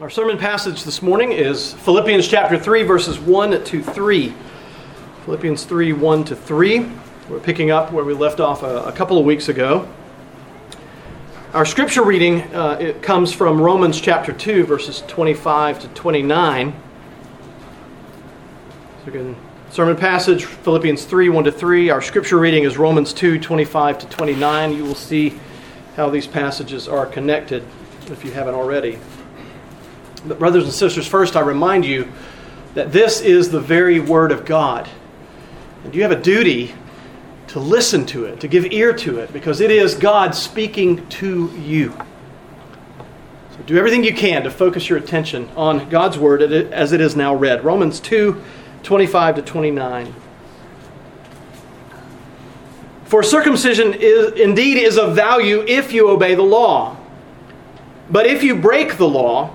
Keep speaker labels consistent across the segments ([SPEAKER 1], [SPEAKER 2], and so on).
[SPEAKER 1] Our sermon passage this morning is Philippians chapter 3, verses 1 to 3. Philippians 3, 1 to 3. We're picking up where we left off a, a couple of weeks ago. Our scripture reading uh, it comes from Romans chapter 2, verses 25 to 29. So again, sermon passage, Philippians 3, 1 to 3. Our scripture reading is Romans 2, 25 to 29. You will see how these passages are connected if you haven't already. Brothers and sisters, first I remind you that this is the very Word of God. And you have a duty to listen to it, to give ear to it, because it is God speaking to you. So do everything you can to focus your attention on God's Word as it is now read. Romans 2 25 to 29. For circumcision is, indeed is of value if you obey the law. But if you break the law,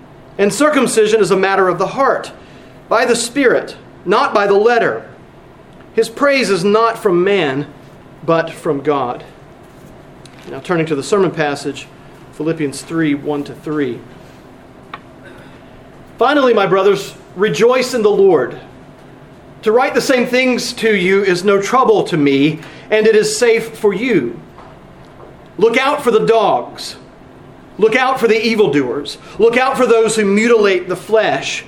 [SPEAKER 1] and circumcision is a matter of the heart, by the Spirit, not by the letter. His praise is not from man, but from God. Now, turning to the sermon passage, Philippians 3 1 to 3. Finally, my brothers, rejoice in the Lord. To write the same things to you is no trouble to me, and it is safe for you. Look out for the dogs. Look out for the evildoers. Look out for those who mutilate the flesh.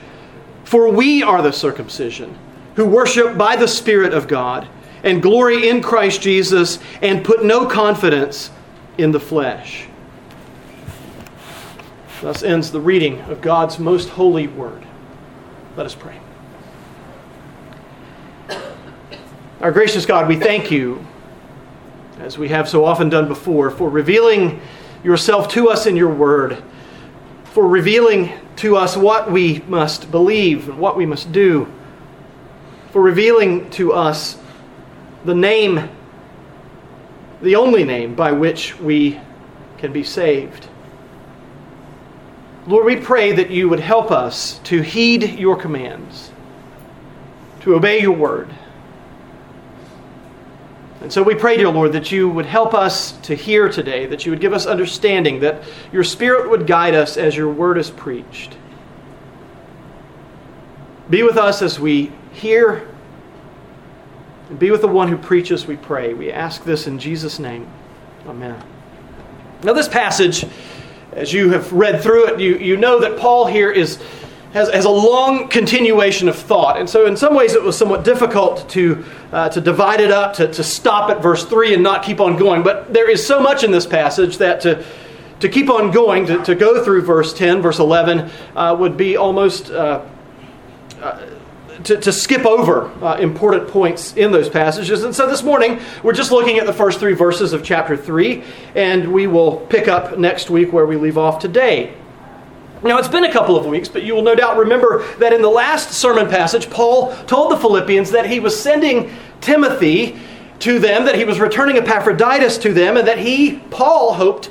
[SPEAKER 1] For we are the circumcision, who worship by the Spirit of God, and glory in Christ Jesus, and put no confidence in the flesh. Thus ends the reading of God's most holy word. Let us pray. Our gracious God, we thank you, as we have so often done before, for revealing yourself to us in your word, for revealing to us what we must believe and what we must do, for revealing to us the name, the only name by which we can be saved. Lord, we pray that you would help us to heed your commands, to obey your word and so we pray, dear Lord, that you would help us to hear today, that you would give us understanding, that your Spirit would guide us as your word is preached. Be with us as we hear, and be with the one who preaches, we pray. We ask this in Jesus' name. Amen. Now, this passage, as you have read through it, you, you know that Paul here is has, has a long continuation of thought. And so, in some ways, it was somewhat difficult to, uh, to divide it up, to, to stop at verse 3 and not keep on going. But there is so much in this passage that to, to keep on going, to, to go through verse 10, verse 11, uh, would be almost. Uh, uh, to, to, skip over uh, important points in those passages. And so this morning, we're just looking at the first three verses of chapter 3, and we will pick up next week where we leave off today. Now, it's been a couple of weeks, but you will no doubt remember that in the last sermon passage, Paul told the Philippians that he was sending Timothy to them, that he was returning Epaphroditus to them, and that he, Paul, hoped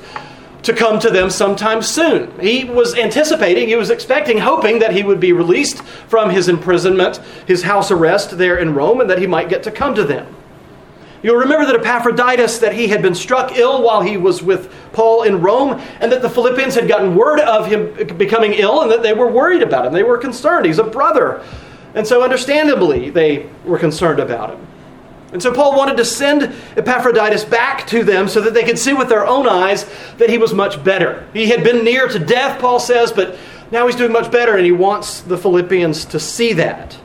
[SPEAKER 1] to come to them sometime soon. He was anticipating, he was expecting, hoping that he would be released from his imprisonment, his house arrest there in Rome, and that he might get to come to them. You'll remember that Epaphroditus, that he had been struck ill while he was with Paul in Rome, and that the Philippians had gotten word of him becoming ill, and that they were worried about him. They were concerned. He's a brother. And so, understandably, they were concerned about him. And so, Paul wanted to send Epaphroditus back to them so that they could see with their own eyes that he was much better. He had been near to death, Paul says, but now he's doing much better, and he wants the Philippians to see that.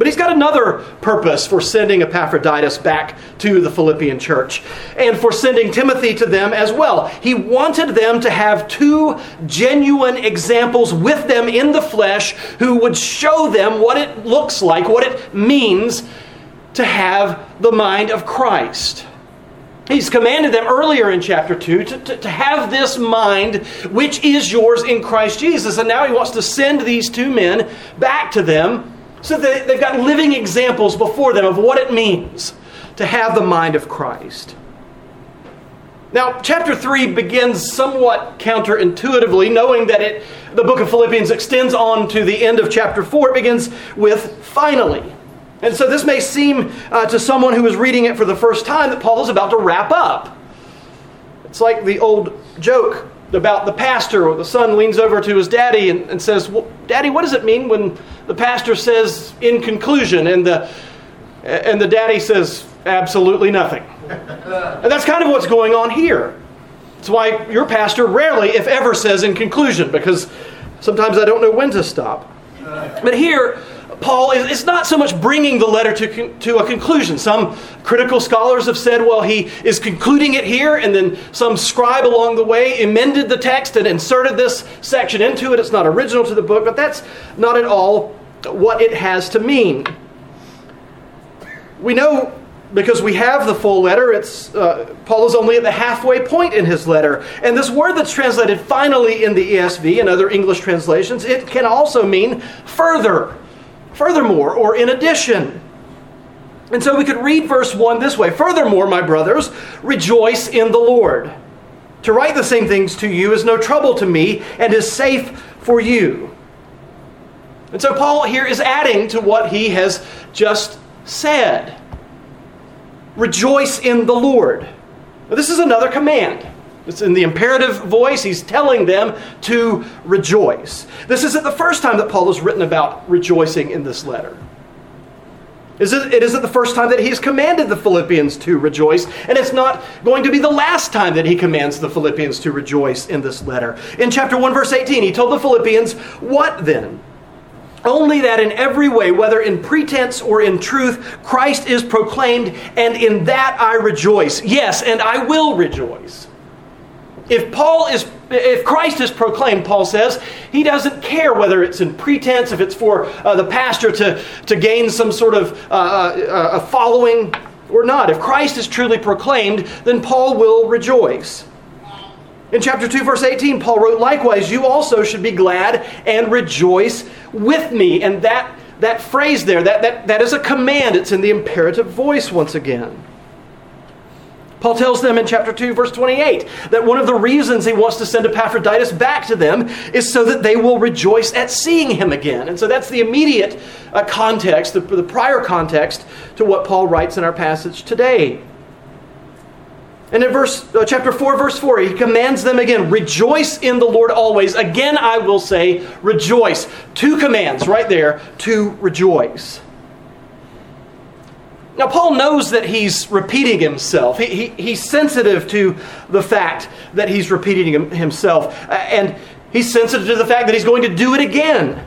[SPEAKER 1] But he's got another purpose for sending Epaphroditus back to the Philippian church and for sending Timothy to them as well. He wanted them to have two genuine examples with them in the flesh who would show them what it looks like, what it means to have the mind of Christ. He's commanded them earlier in chapter 2 to, to, to, have this mind which is yours in Christ Jesus. And now he wants to send these two men back to them so that they've got living examples before them of what it means to have the mind of Christ. Now, chapter 3 begins somewhat counterintuitively, knowing that it, the book of Philippians extends on to the end of chapter 4. It begins with finally. And so this may seem uh, to someone who is reading it for the first time that Paul is about to wrap up. It's like the old joke about the pastor or the son leans over to his daddy and, and says, well, Daddy, what does it mean when the pastor says in conclusion? And the, and the daddy says, Absolutely nothing. And that's kind of what's going on here. That's why your pastor rarely, if ever, says in conclusion, because sometimes I don't know when to stop. But here, Paul is it's not so much bringing the letter to, to a conclusion. Some critical scholars have said, well, he is concluding it here, and then some scribe along the way amended the text and inserted this section into it. It's not original to the book, but that's not at all what it has to mean. We know because we have the full letter, it's, uh, Paul is only at the halfway point in his letter. And this word that's translated finally in the ESV and other English translations, it can also mean further furthermore, or in addition. And so we could read verse 1 this way Furthermore, my brothers, rejoice in the Lord. To write the same things to you is no trouble to me and is safe for you. And so Paul here is adding to what he has just said. Rejoice in the Lord. Now, this is another command. It's in the imperative voice. He's telling them to rejoice. This isn't the first time that Paul has written about rejoicing in this letter. It isn't the first time that he's commanded the Philippians to rejoice, and it's not going to be the last time that he commands the Philippians to rejoice in this letter. In chapter 1, verse 18, he told the Philippians, What then? Only that in every way, whether in pretense or in truth, Christ is proclaimed, and in that I rejoice. Yes, and I will rejoice. If Paul is if Christ is proclaimed, Paul says, he doesn't care whether it's in pretense, if it's for uh, the pastor to, to gain some sort of uh, uh, a following or not. If Christ is truly proclaimed, then Paul will rejoice. In chapter 2, verse 18, Paul wrote, Likewise, you also should be glad and rejoice with me. And that, that phrase there, that, that, that is a command. It's in the imperative voice once again. Paul tells them in chapter 2, verse 28, that one of the reasons he wants to send Epaphroditus back to them is so that they will rejoice at seeing him again. And so that's the immediate uh, context, the, the prior context to what Paul writes in our passage today. And in verse uh, chapter 4 verse 4 he commands them again rejoice in the Lord always again I will say rejoice two commands right there to rejoice now, Paul knows that he's repeating himself. He, he, he's sensitive to the fact that he's repeating himself. And he's sensitive to the fact that he's going to do it again.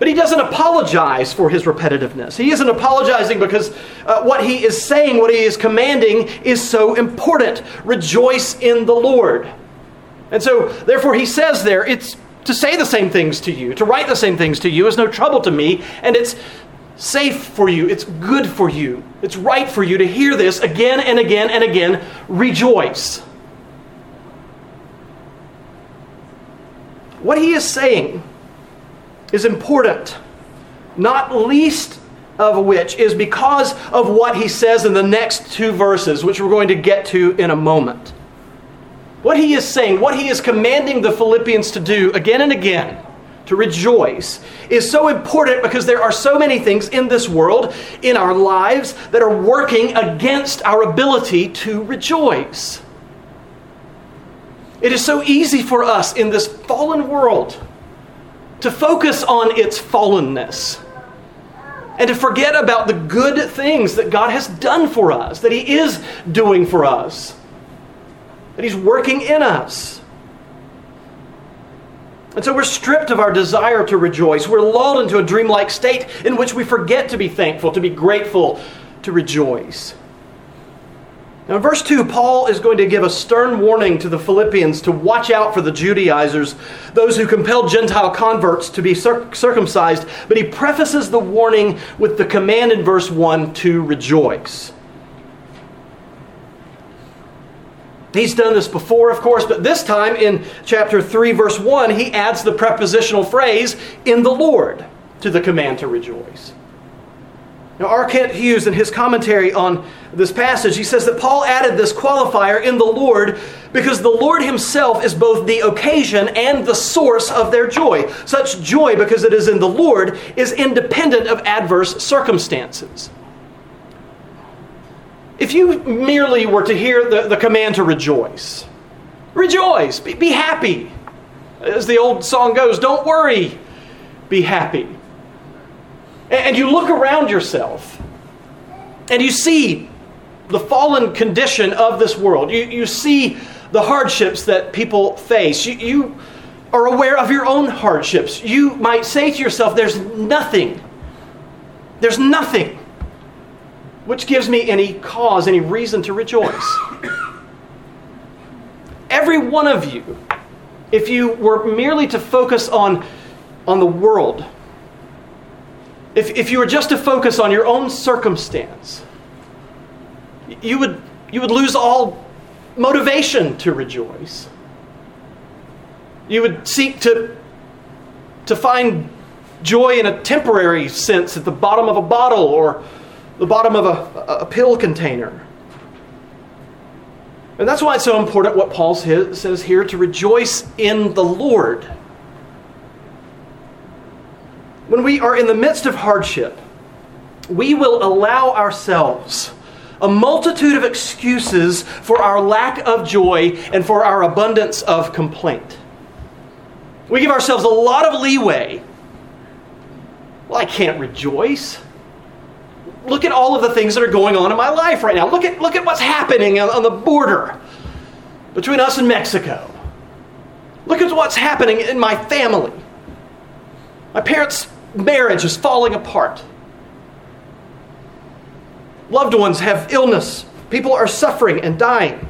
[SPEAKER 1] But he doesn't apologize for his repetitiveness. He isn't apologizing because uh, what he is saying, what he is commanding, is so important. Rejoice in the Lord. And so, therefore, he says there, it's to say the same things to you, to write the same things to you is no trouble to me, and it's safe for you. It's good for you. It's right for you to hear this again and again and again. Rejoice. What he is saying is important, not least of which is because of what he says in the next two verses, which we're going to get to in a moment. What he is saying, what he is commanding the Philippians to do again and again to rejoice is so important because there are so many things in this world, in our lives, that are working against our ability to rejoice. It is so easy for us in this fallen world to focus on its fallenness and to forget about the good things that God has done for us, that He is doing for us, that He's working in us. And so we're stripped of our desire to rejoice. We're lulled into a dreamlike state in which we forget to be thankful, to be grateful, to rejoice. Now, in verse 2, Paul is going to give a stern warning to the Philippians to watch out for the Judaizers, those who compel Gentile converts to be circumcised. But he prefaces the warning with the command in verse 1 to rejoice. He's done this before, of course, but this time in chapter 3, verse 1, he adds the prepositional phrase, in the Lord, to the command to rejoice. Now, R. Kent Hughes, in his commentary on this passage, he says that Paul added this qualifier in the Lord because the Lord himself is both the occasion and the source of their joy. Such joy, because it is in the Lord, is independent of adverse circumstances. If you merely were to hear the, the command to rejoice, rejoice, be, be happy. As the old song goes, don't worry, be happy. And you look around yourself and you see the fallen condition of this world. You, you see the hardships that people face. You, you are aware of your own hardships. You might say to yourself, There's nothing, there's nothing which gives me any cause, any reason to rejoice. Every one of you, if you were merely to focus on, on the world, if, if you were just to focus on your own circumstance, you would, you would lose all motivation to rejoice. You would seek to, to find joy in a temporary sense at the bottom of a bottle or the bottom of a, a pill container. And that's why it's so important what Paul says here to rejoice in the Lord. When we are in the midst of hardship, we will allow ourselves a multitude of excuses for our lack of joy and for our abundance of complaint. We give ourselves a lot of leeway. Well, I can't rejoice. Look at all of the things that are going on in my life right now. Look at, look at what's happening on, on the border between us and Mexico. Look at what's happening in my family. My parents' marriage is falling apart. Loved ones have illness. People are suffering and dying.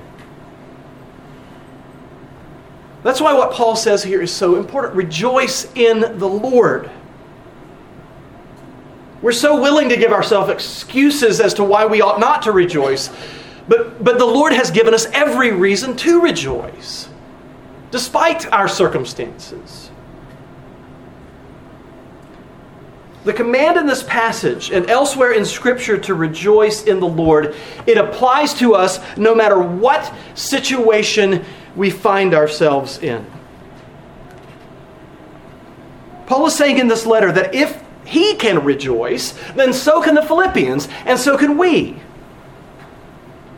[SPEAKER 1] That's why what Paul says here is so important. Rejoice in the Lord. We're so willing to give ourselves excuses as to why we ought not to rejoice, but, but the Lord has given us every reason to rejoice, despite our circumstances. The command in this passage and elsewhere in Scripture to rejoice in the Lord, it applies to us no matter what situation we find ourselves in. Paul is saying in this letter that if he can rejoice, then so can the Philippians, and so can we.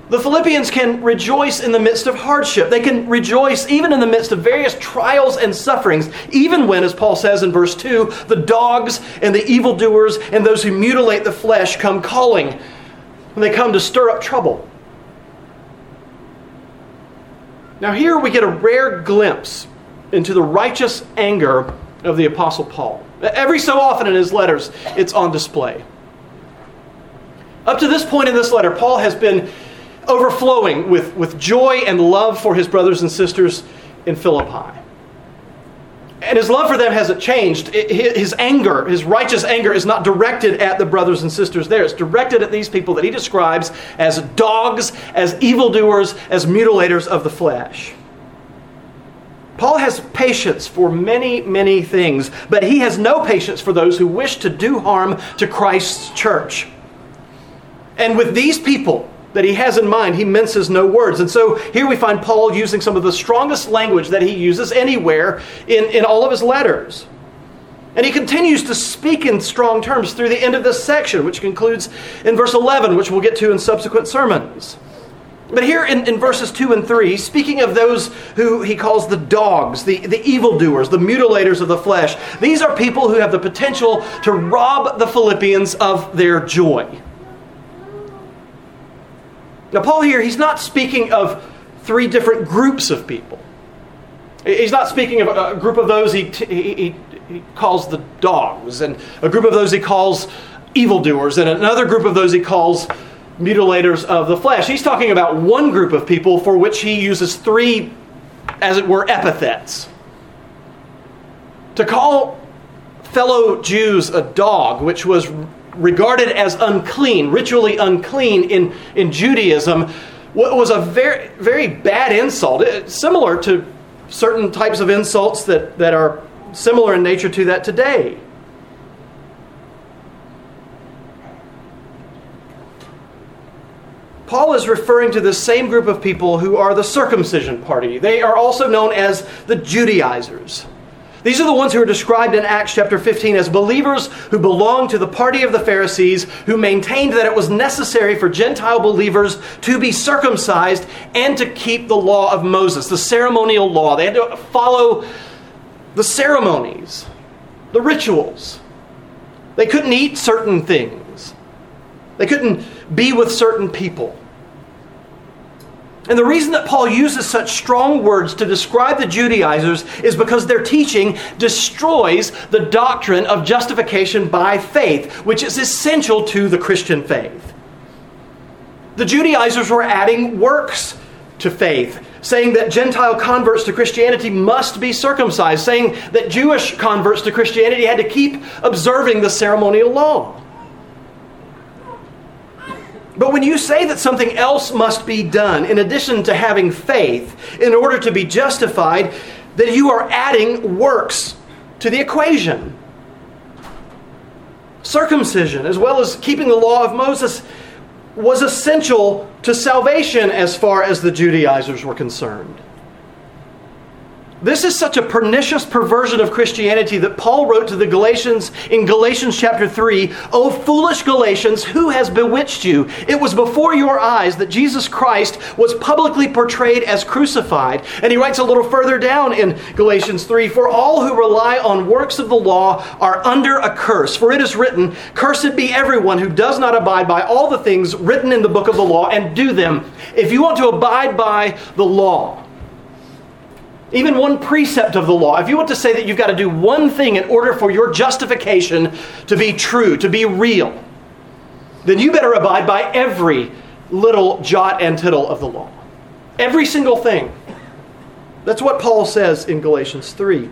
[SPEAKER 1] The Philippians can rejoice in the midst of hardship. They can rejoice even in the midst of various trials and sufferings, even when, as Paul says in verse 2, the dogs and the evildoers and those who mutilate the flesh come calling when they come to stir up trouble. Now, here we get a rare glimpse into the righteous anger of the Apostle Paul. Every so often in his letters, it's on display. Up to this point in this letter, Paul has been overflowing with, with joy and love for his brothers and sisters in Philippi. And his love for them hasn't changed. His anger, his righteous anger, is not directed at the brothers and sisters there. It's directed at these people that he describes as dogs, as evildoers, as mutilators of the flesh. Paul has patience for many, many things, but he has no patience for those who wish to do harm to Christ's church. And with these people, that he has in mind, he minces no words. And so here we find Paul using some of the strongest language that he uses anywhere in, in all of his letters. And he continues to speak in strong terms through the end of this section, which concludes in verse 11, which we'll get to in subsequent sermons. But here in, in verses 2 and 3, speaking of those who he calls the dogs, the, the evildoers, the mutilators of the flesh, these are people who have the potential to rob the Philippians of their joy. Now, Paul here, he's not speaking of three different groups of people. He's not speaking of a group of those he, he, he calls the dogs, and a group of those he calls evildoers, and another group of those he calls mutilators of the flesh. He's talking about one group of people for which he uses three, as it were, epithets. To call fellow Jews a dog, which was regarded as unclean, ritually unclean in, in Judaism, was a very, very bad insult, similar to certain types of insults that, that are similar in nature to that today. Paul is referring to the same group of people who are the circumcision party. They are also known as the Judaizers. These are the ones who are described in Acts chapter 15 as believers who belonged to the party of the Pharisees, who maintained that it was necessary for Gentile believers to be circumcised and to keep the law of Moses, the ceremonial law. They had to follow the ceremonies, the rituals. They couldn't eat certain things, they couldn't be with certain people. And the reason that Paul uses such strong words to describe the Judaizers is because their teaching destroys the doctrine of justification by faith, which is essential to the Christian faith. The Judaizers were adding works to faith, saying that Gentile converts to Christianity must be circumcised, saying that Jewish converts to Christianity had to keep observing the ceremonial law. But when you say that something else must be done in addition to having faith in order to be justified, that you are adding works to the equation. Circumcision, as well as keeping the law of Moses, was essential to salvation as far as the Judaizers were concerned. This is such a pernicious perversion of Christianity that Paul wrote to the Galatians in Galatians chapter 3 O foolish Galatians, who has bewitched you? It was before your eyes that Jesus Christ was publicly portrayed as crucified. And he writes a little further down in Galatians 3 For all who rely on works of the law are under a curse. For it is written, Cursed be everyone who does not abide by all the things written in the book of the law and do them. If you want to abide by the law, even one precept of the law. If you want to say that you've got to do one thing in order for your justification to be true, to be real, then you better abide by every little jot and tittle of the law. Every single thing. That's what Paul says in Galatians 3.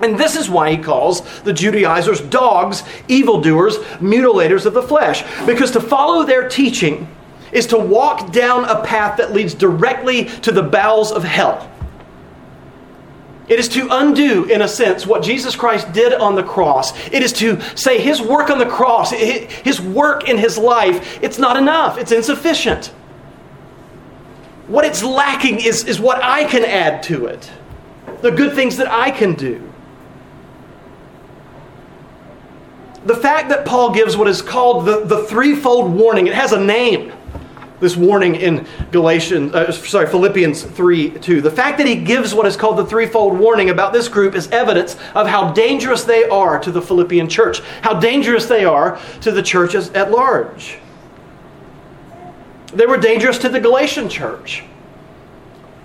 [SPEAKER 1] And this is why he calls the Judaizers dogs, evildoers, mutilators of the flesh. Because to follow their teaching is to walk down a path that leads directly to the bowels of hell. It is to undo, in a sense, what Jesus Christ did on the cross. It is to say his work on the cross, his work in his life, it's not enough, it's insufficient. What it's lacking is, is what I can add to it, the good things that I can do. The fact that Paul gives what is called the, the threefold warning, it has a name this warning in Galatians, uh, sorry, Philippians 3 2. The fact that he gives what is called the threefold warning about this group is evidence of how dangerous they are to the Philippian church, how dangerous they are to the churches at large. They were dangerous to the Galatian church.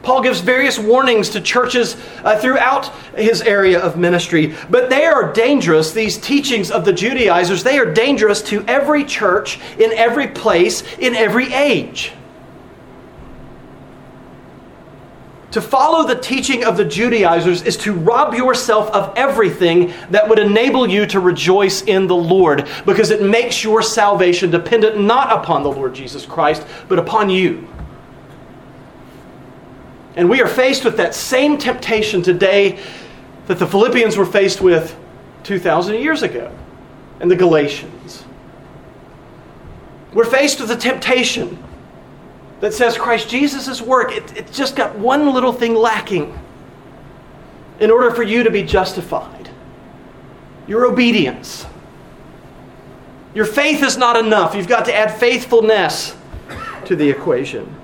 [SPEAKER 1] Paul gives various warnings to churches uh, throughout his area of ministry, but they are dangerous, these teachings of the Judaizers, they are dangerous to every church, in every place, in every age. To follow the teaching of the Judaizers is to rob yourself of everything that would enable you to rejoice in the Lord, because it makes your salvation dependent not upon the Lord Jesus Christ, but upon you. And we are faced with that same temptation today that the Philippians were faced with 2,000 years ago and the Galatians. We're faced with a temptation that says Christ Jesus' work, it, it's just got one little thing lacking in order for you to be justified your obedience. Your faith is not enough. You've got to add faithfulness to the equation.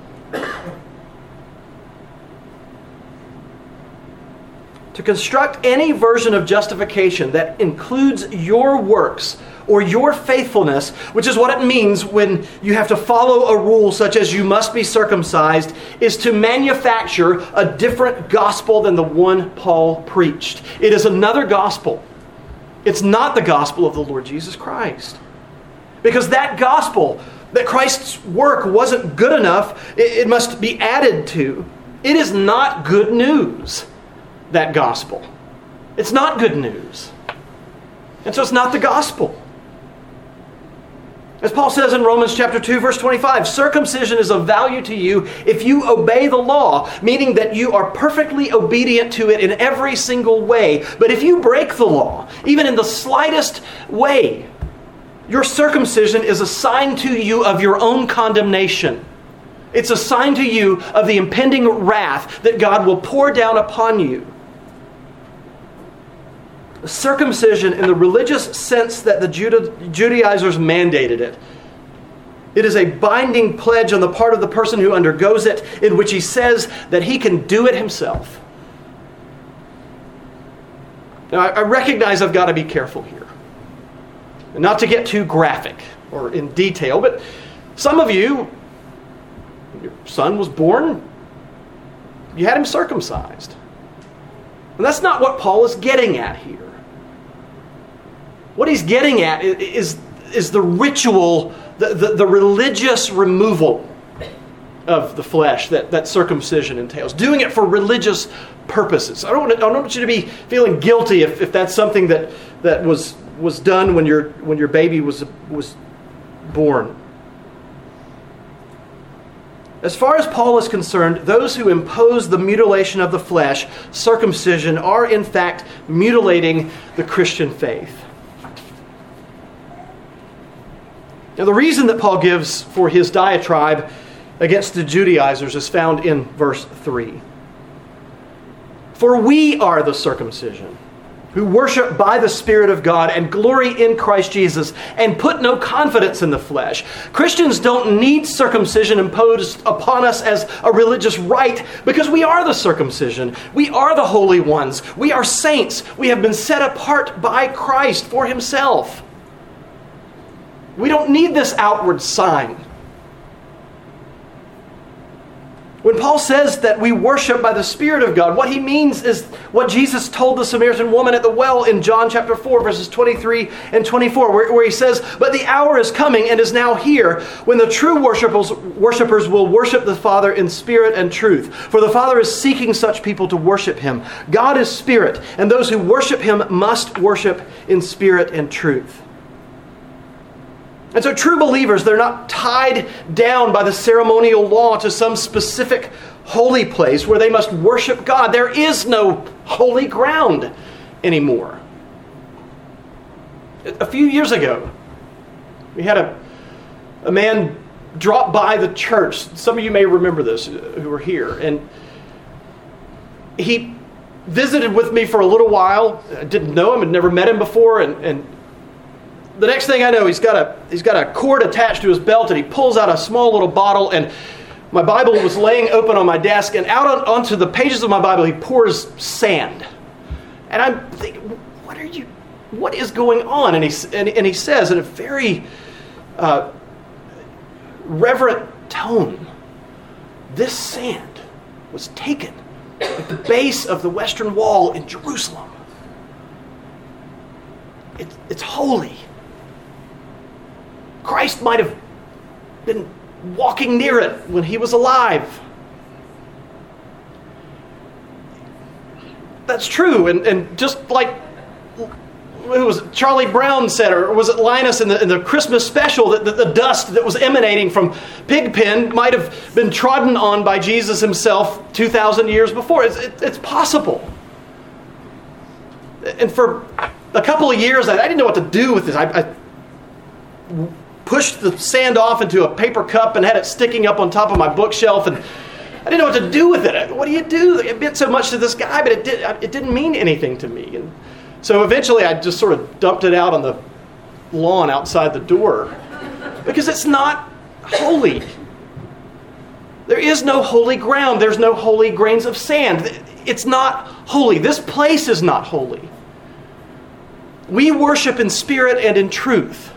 [SPEAKER 1] To construct any version of justification that includes your works or your faithfulness, which is what it means when you have to follow a rule such as you must be circumcised, is to manufacture a different gospel than the one Paul preached. It is another gospel. It's not the gospel of the Lord Jesus Christ. Because that gospel, that Christ's work wasn't good enough, it, must be added to. It is not good news that gospel. It's not good news. And so it's not the gospel. As Paul says in Romans chapter 2 verse 25, circumcision is of value to you if you obey the law, meaning that you are perfectly obedient to it in every single way. But if you break the law, even in the slightest way, your circumcision is a sign to you of your own condemnation. It's a sign to you of the impending wrath that God will pour down upon you circumcision in the religious sense that the Judaizers mandated it. It is a binding pledge on the part of the person who undergoes it, in which he says that he can do it himself. Now, I recognize I've got to be careful here. Not to get too graphic or in detail, but some of you, your son was born, you had him circumcised. And that's not what Paul is getting at here. What he's getting at is, is the ritual, the, the, the religious removal of the flesh that, that circumcision entails, doing it for religious purposes. I don't, want to, I don't want you to be feeling guilty if, if that's something that, that was, was done when your, when your baby was, was born. As far as Paul is concerned, those who impose the mutilation of the flesh, circumcision, are in fact mutilating the Christian faith. Now, the reason that Paul gives for his diatribe against the Judaizers is found in verse 3. For we are the circumcision, who worship by the Spirit of God and glory in Christ Jesus and put no confidence in the flesh. Christians don't need circumcision imposed upon us as a religious rite because we are the circumcision. We are the holy ones. We are saints. We have been set apart by Christ for Himself. We don't need this outward sign. When Paul says that we worship by the Spirit of God, what he means is what Jesus told the Samaritan woman at the well in John chapter 4, verses 23 and 24, where, where he says, But the hour is coming and is now here when the true worshipers, worshipers will worship the Father in spirit and truth. For the Father is seeking such people to worship him. God is spirit, and those who worship him must worship in spirit and truth. And so, true believers, they're not tied down by the ceremonial law to some specific holy place where they must worship God. There is no holy ground anymore. A few years ago, we had a, a man drop by the church. Some of you may remember this uh, who were here. And he visited with me for a little while. I didn't know him, had never met him before, and, and the next thing I know, he's got a he's got a cord attached to his belt, and he pulls out a small little bottle. And my Bible was laying open on my desk, and out on, onto the pages of my Bible, he pours sand. And I'm thinking, what are you? What is going on? And he and, and he says in a very uh, reverent tone, "This sand was taken at the base of the western wall in Jerusalem. It, it's holy." Christ might have been walking near it when he was alive. That's true. And, and just like who was it, Charlie Brown said, or was it Linus in the, in the Christmas special, that the, the, dust that was emanating from Pigpen might have been trodden on by Jesus himself 2,000 years before. It's, it, it's possible. And for a couple of years, I, I, didn't know what to do with this. I, I pushed the sand off into a paper cup and had it sticking up on top of my bookshelf and I didn't know what to do with it. What do you do? It meant so much to this guy, but it, did, it didn't mean anything to me. And so eventually I just sort of dumped it out on the lawn outside the door because it's not holy. There is no holy ground, there's no holy grains of sand. It's not holy. This place is not holy. We worship in spirit and in truth.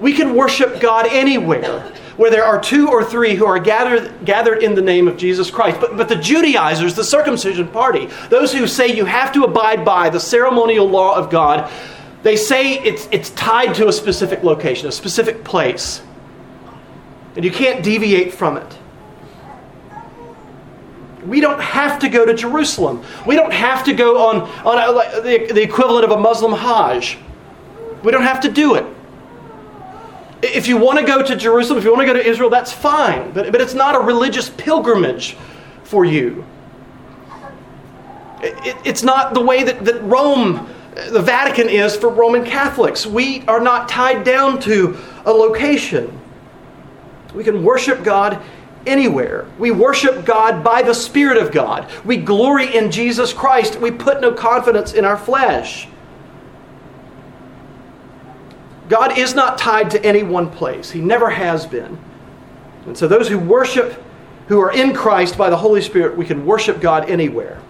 [SPEAKER 1] We can worship God anywhere where there are two or three who are gathered, gathered in the name of Jesus Christ. But, but the Judaizers, the circumcision party, those who say you have to abide by the ceremonial law of God, they say it's, it's tied to a specific location, a specific place. And you can't deviate from it. We don't have to go to Jerusalem. We don't have to go on, on a, the, the equivalent of a Muslim Hajj. We don't have to do it. If you want to go to Jerusalem, if you want to go to Israel, that's fine. But, but it's not a religious pilgrimage for you. It, it's not the way that, that Rome, the Vatican, is for Roman Catholics. We are not tied down to a location. We can worship God anywhere. We worship God by the Spirit of God. We glory in Jesus Christ. We put no confidence in our flesh. God is not tied to any one place, He never has been. And so, those who worship, who are in Christ by the Holy Spirit, we can worship God anywhere.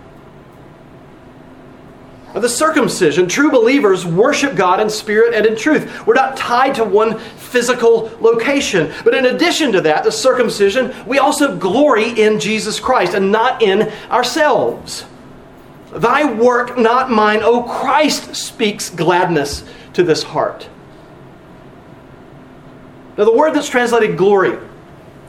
[SPEAKER 1] The circumcision, true believers worship God in spirit and in truth. We're not tied to one physical location. But in addition to that, the circumcision, we also glory in Jesus Christ and not in ourselves. Thy work, not mine, O Christ speaks gladness to this heart. Now, the word that's translated glory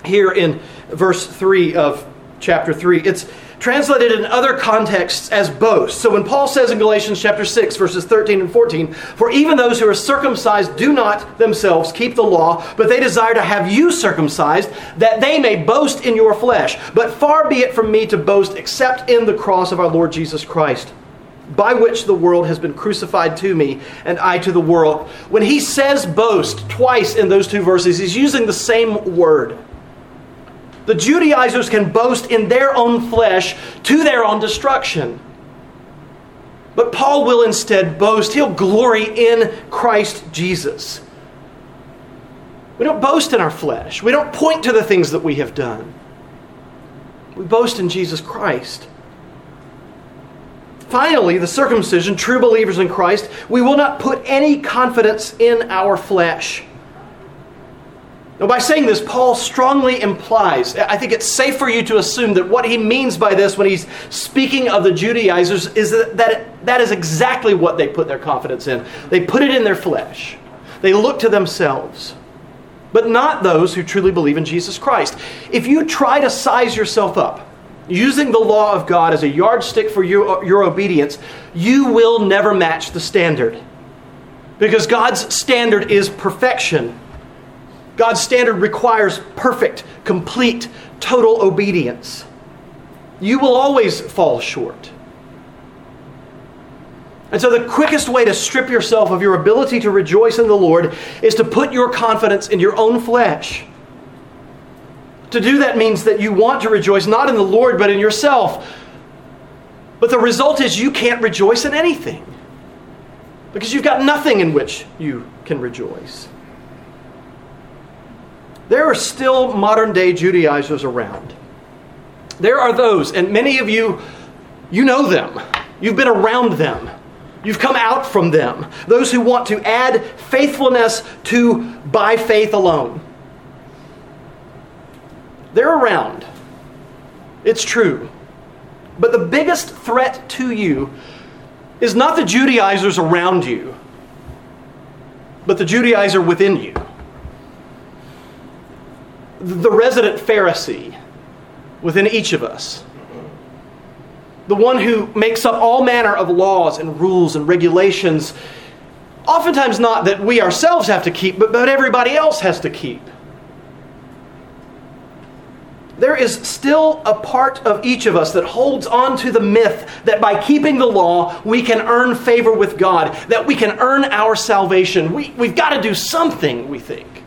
[SPEAKER 1] here in verse 3 of chapter 3, it's translated in other contexts as boast. So when Paul says in Galatians chapter 6 verses 13 and 14, for even those who are circumcised do not themselves keep the law, but they desire to have you circumcised that they may boast in your flesh. But far be it from me to boast except in the cross of our Lord Jesus Christ by which the world has been crucified to me and I to the world. When he says boast twice in those two verses, he's using the same word. The Judaizers can boast in their own flesh to their own destruction. But Paul will instead boast, he'll glory in Christ Jesus. We don't boast in our flesh, we don't point to the things that we have done. We boast in Jesus Christ. Finally, the circumcision, true believers in Christ, we will not put any confidence in our flesh. Now, by saying this, Paul strongly implies, I think it's safe for you to assume that what he means by this when he's speaking of the Judaizers is that that, that is exactly what they put their confidence in. They put it in their flesh, they look to themselves, but not those who truly believe in Jesus Christ. If you try to size yourself up, using the law of God as a yardstick for your, uh, your obedience, you will never match the standard. Because God's standard is perfection. God's standard requires perfect, complete, total obedience. You will always fall short. And so, the quickest way to strip yourself of your ability to rejoice in the Lord is to put your confidence in your own flesh. To do that means that you want to rejoice not in the Lord, but in yourself. But the result is you can't rejoice in anything because you've got nothing in which you can rejoice. There are still modern day Judaizers around. There are those, and many of you, you know them. You've been around them. You've come out from them. Those who want to add faithfulness to by faith alone. They're around. It's true. But the biggest threat to you is not the Judaizers around you, but the Judaizer within you the resident Pharisee within each of us. The one who makes up all manner of laws and rules and regulations, oftentimes not that we ourselves have to keep, but, but everybody else has to keep. There is still a part of each of us that holds on to the myth that by keeping the law, we can earn favor with God, that we can earn our salvation. We, we've got to do something, we think.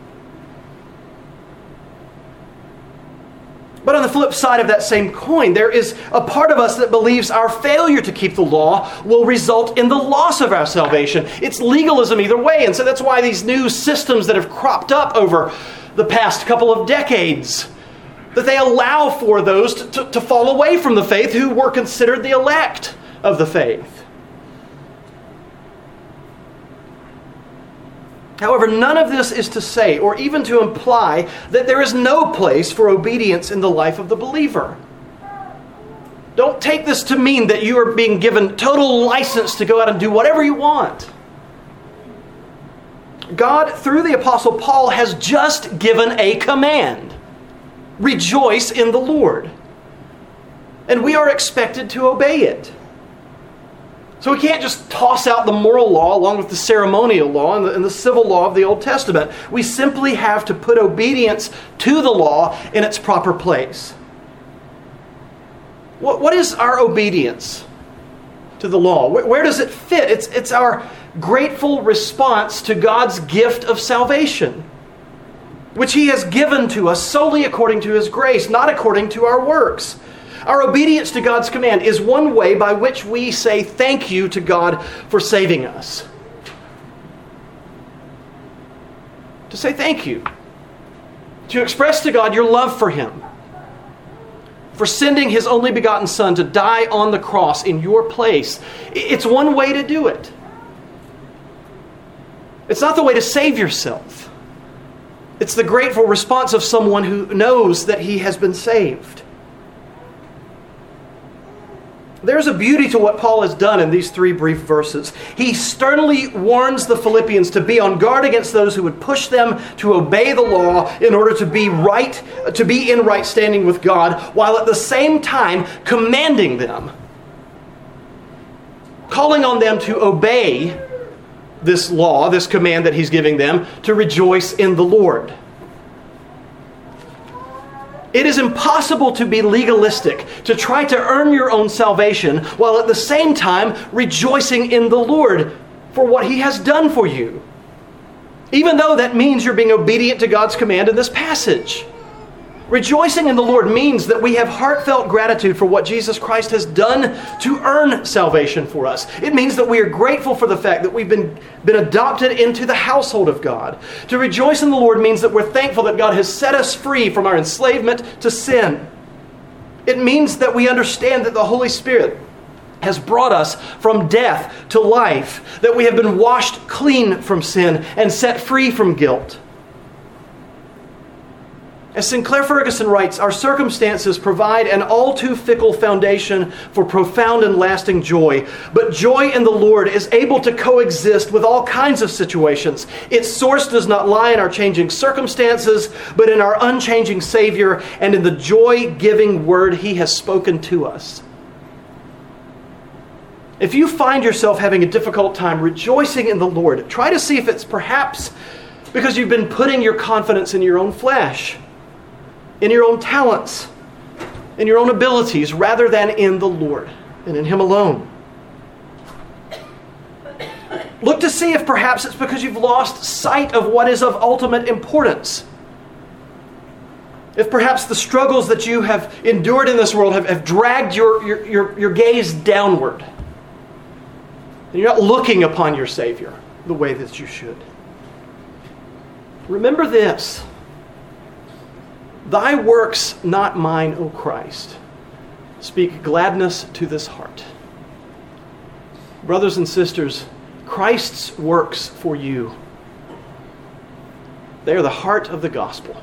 [SPEAKER 1] But on the flip side of that same coin, there is a part of us that believes our failure to keep the law will result in the loss of our salvation. It's legalism either way. And so that's why these new systems that have cropped up over the past couple of decades that they allow for those to, to, to fall away from the faith who were considered the elect of the faith. However, none of this is to say or even to imply that there is no place for obedience in the life of the believer. Don't take this to mean that you are being given total license to go out and do whatever you want. God, through the Apostle Paul, has just given a command rejoice in the Lord. And we are expected to obey it. So we can't just toss out the moral law along with the ceremonial law and the, and the, civil law of the Old Testament. We simply have to put obedience to the law in its proper place. What, what is our obedience to the law? Where, where does it fit? It's, it's our grateful response to God's gift of salvation, which He has given to us solely according to His grace, not according to our works. Our obedience to God's command is one way by which we say thank you to God for saving us. To say thank you. To express to God your love for Him. For sending His only begotten Son to die on the cross in your place. It's one way to do it. It's not the way to save yourself. It's the grateful response of someone who knows that he has been saved. There's a beauty to what Paul has done in these three brief verses. He sternly warns the Philippians to be on guard against those who would push them to obey the law in order to be right, to be in right standing with God, while at the same time commanding them, calling on them to obey this law, this command that he's giving them, to rejoice in the Lord. It is impossible to be legalistic, to try to earn your own salvation, while at the same time rejoicing in the Lord for what He has done for you. Even though that means you're being obedient to God's command in this passage. Rejoicing in the Lord means that we have heartfelt gratitude for what Jesus Christ has done to earn salvation for us. It means that we are grateful for the fact that we've been, been adopted into the household of God. To rejoice in the Lord means that we're thankful that God has set us free from our enslavement to sin. It means that we understand that the Holy Spirit has brought us from death to life, that we have been washed clean from sin and set free from guilt. As Sinclair Ferguson writes, our circumstances provide an all too fickle foundation for profound and lasting joy. But joy in the Lord is able to coexist with all kinds of situations. Its source does not lie in our changing circumstances, but in our unchanging Savior and in the joy giving word He has spoken to us. If you find yourself having a difficult time rejoicing in the Lord, try to see if it's perhaps because you've been putting your confidence in your own flesh in your own talents, in your own abilities, rather than in the Lord and in Him alone. Look to see if perhaps it's because you've lost sight of what is of ultimate importance. If perhaps the struggles that you have endured in this world have, have dragged your, your, your, your gaze downward, and you're not looking upon your Savior the way that you should. Remember this Thy works, not mine, O Christ, speak gladness to this heart. Brothers and sisters, Christ's works for you, they are the heart of the gospel.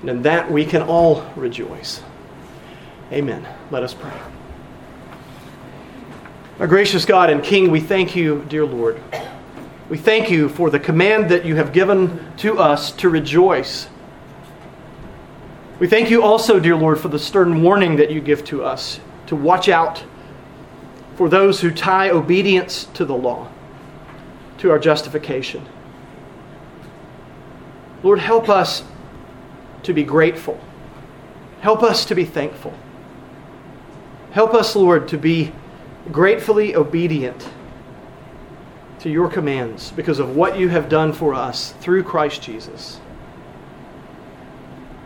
[SPEAKER 1] And in that we can all rejoice. Amen. Let us pray. Our gracious God and King, we thank you, dear Lord. We thank you for the command that you have given to us to rejoice we thank you also, dear Lord, for the stern warning that you give to us to watch out for those who tie obedience to the law to our justification. Lord, help us to be grateful. Help us to be thankful. Help us, Lord, to be gratefully obedient to your commands because of what you have done for us through Christ Jesus.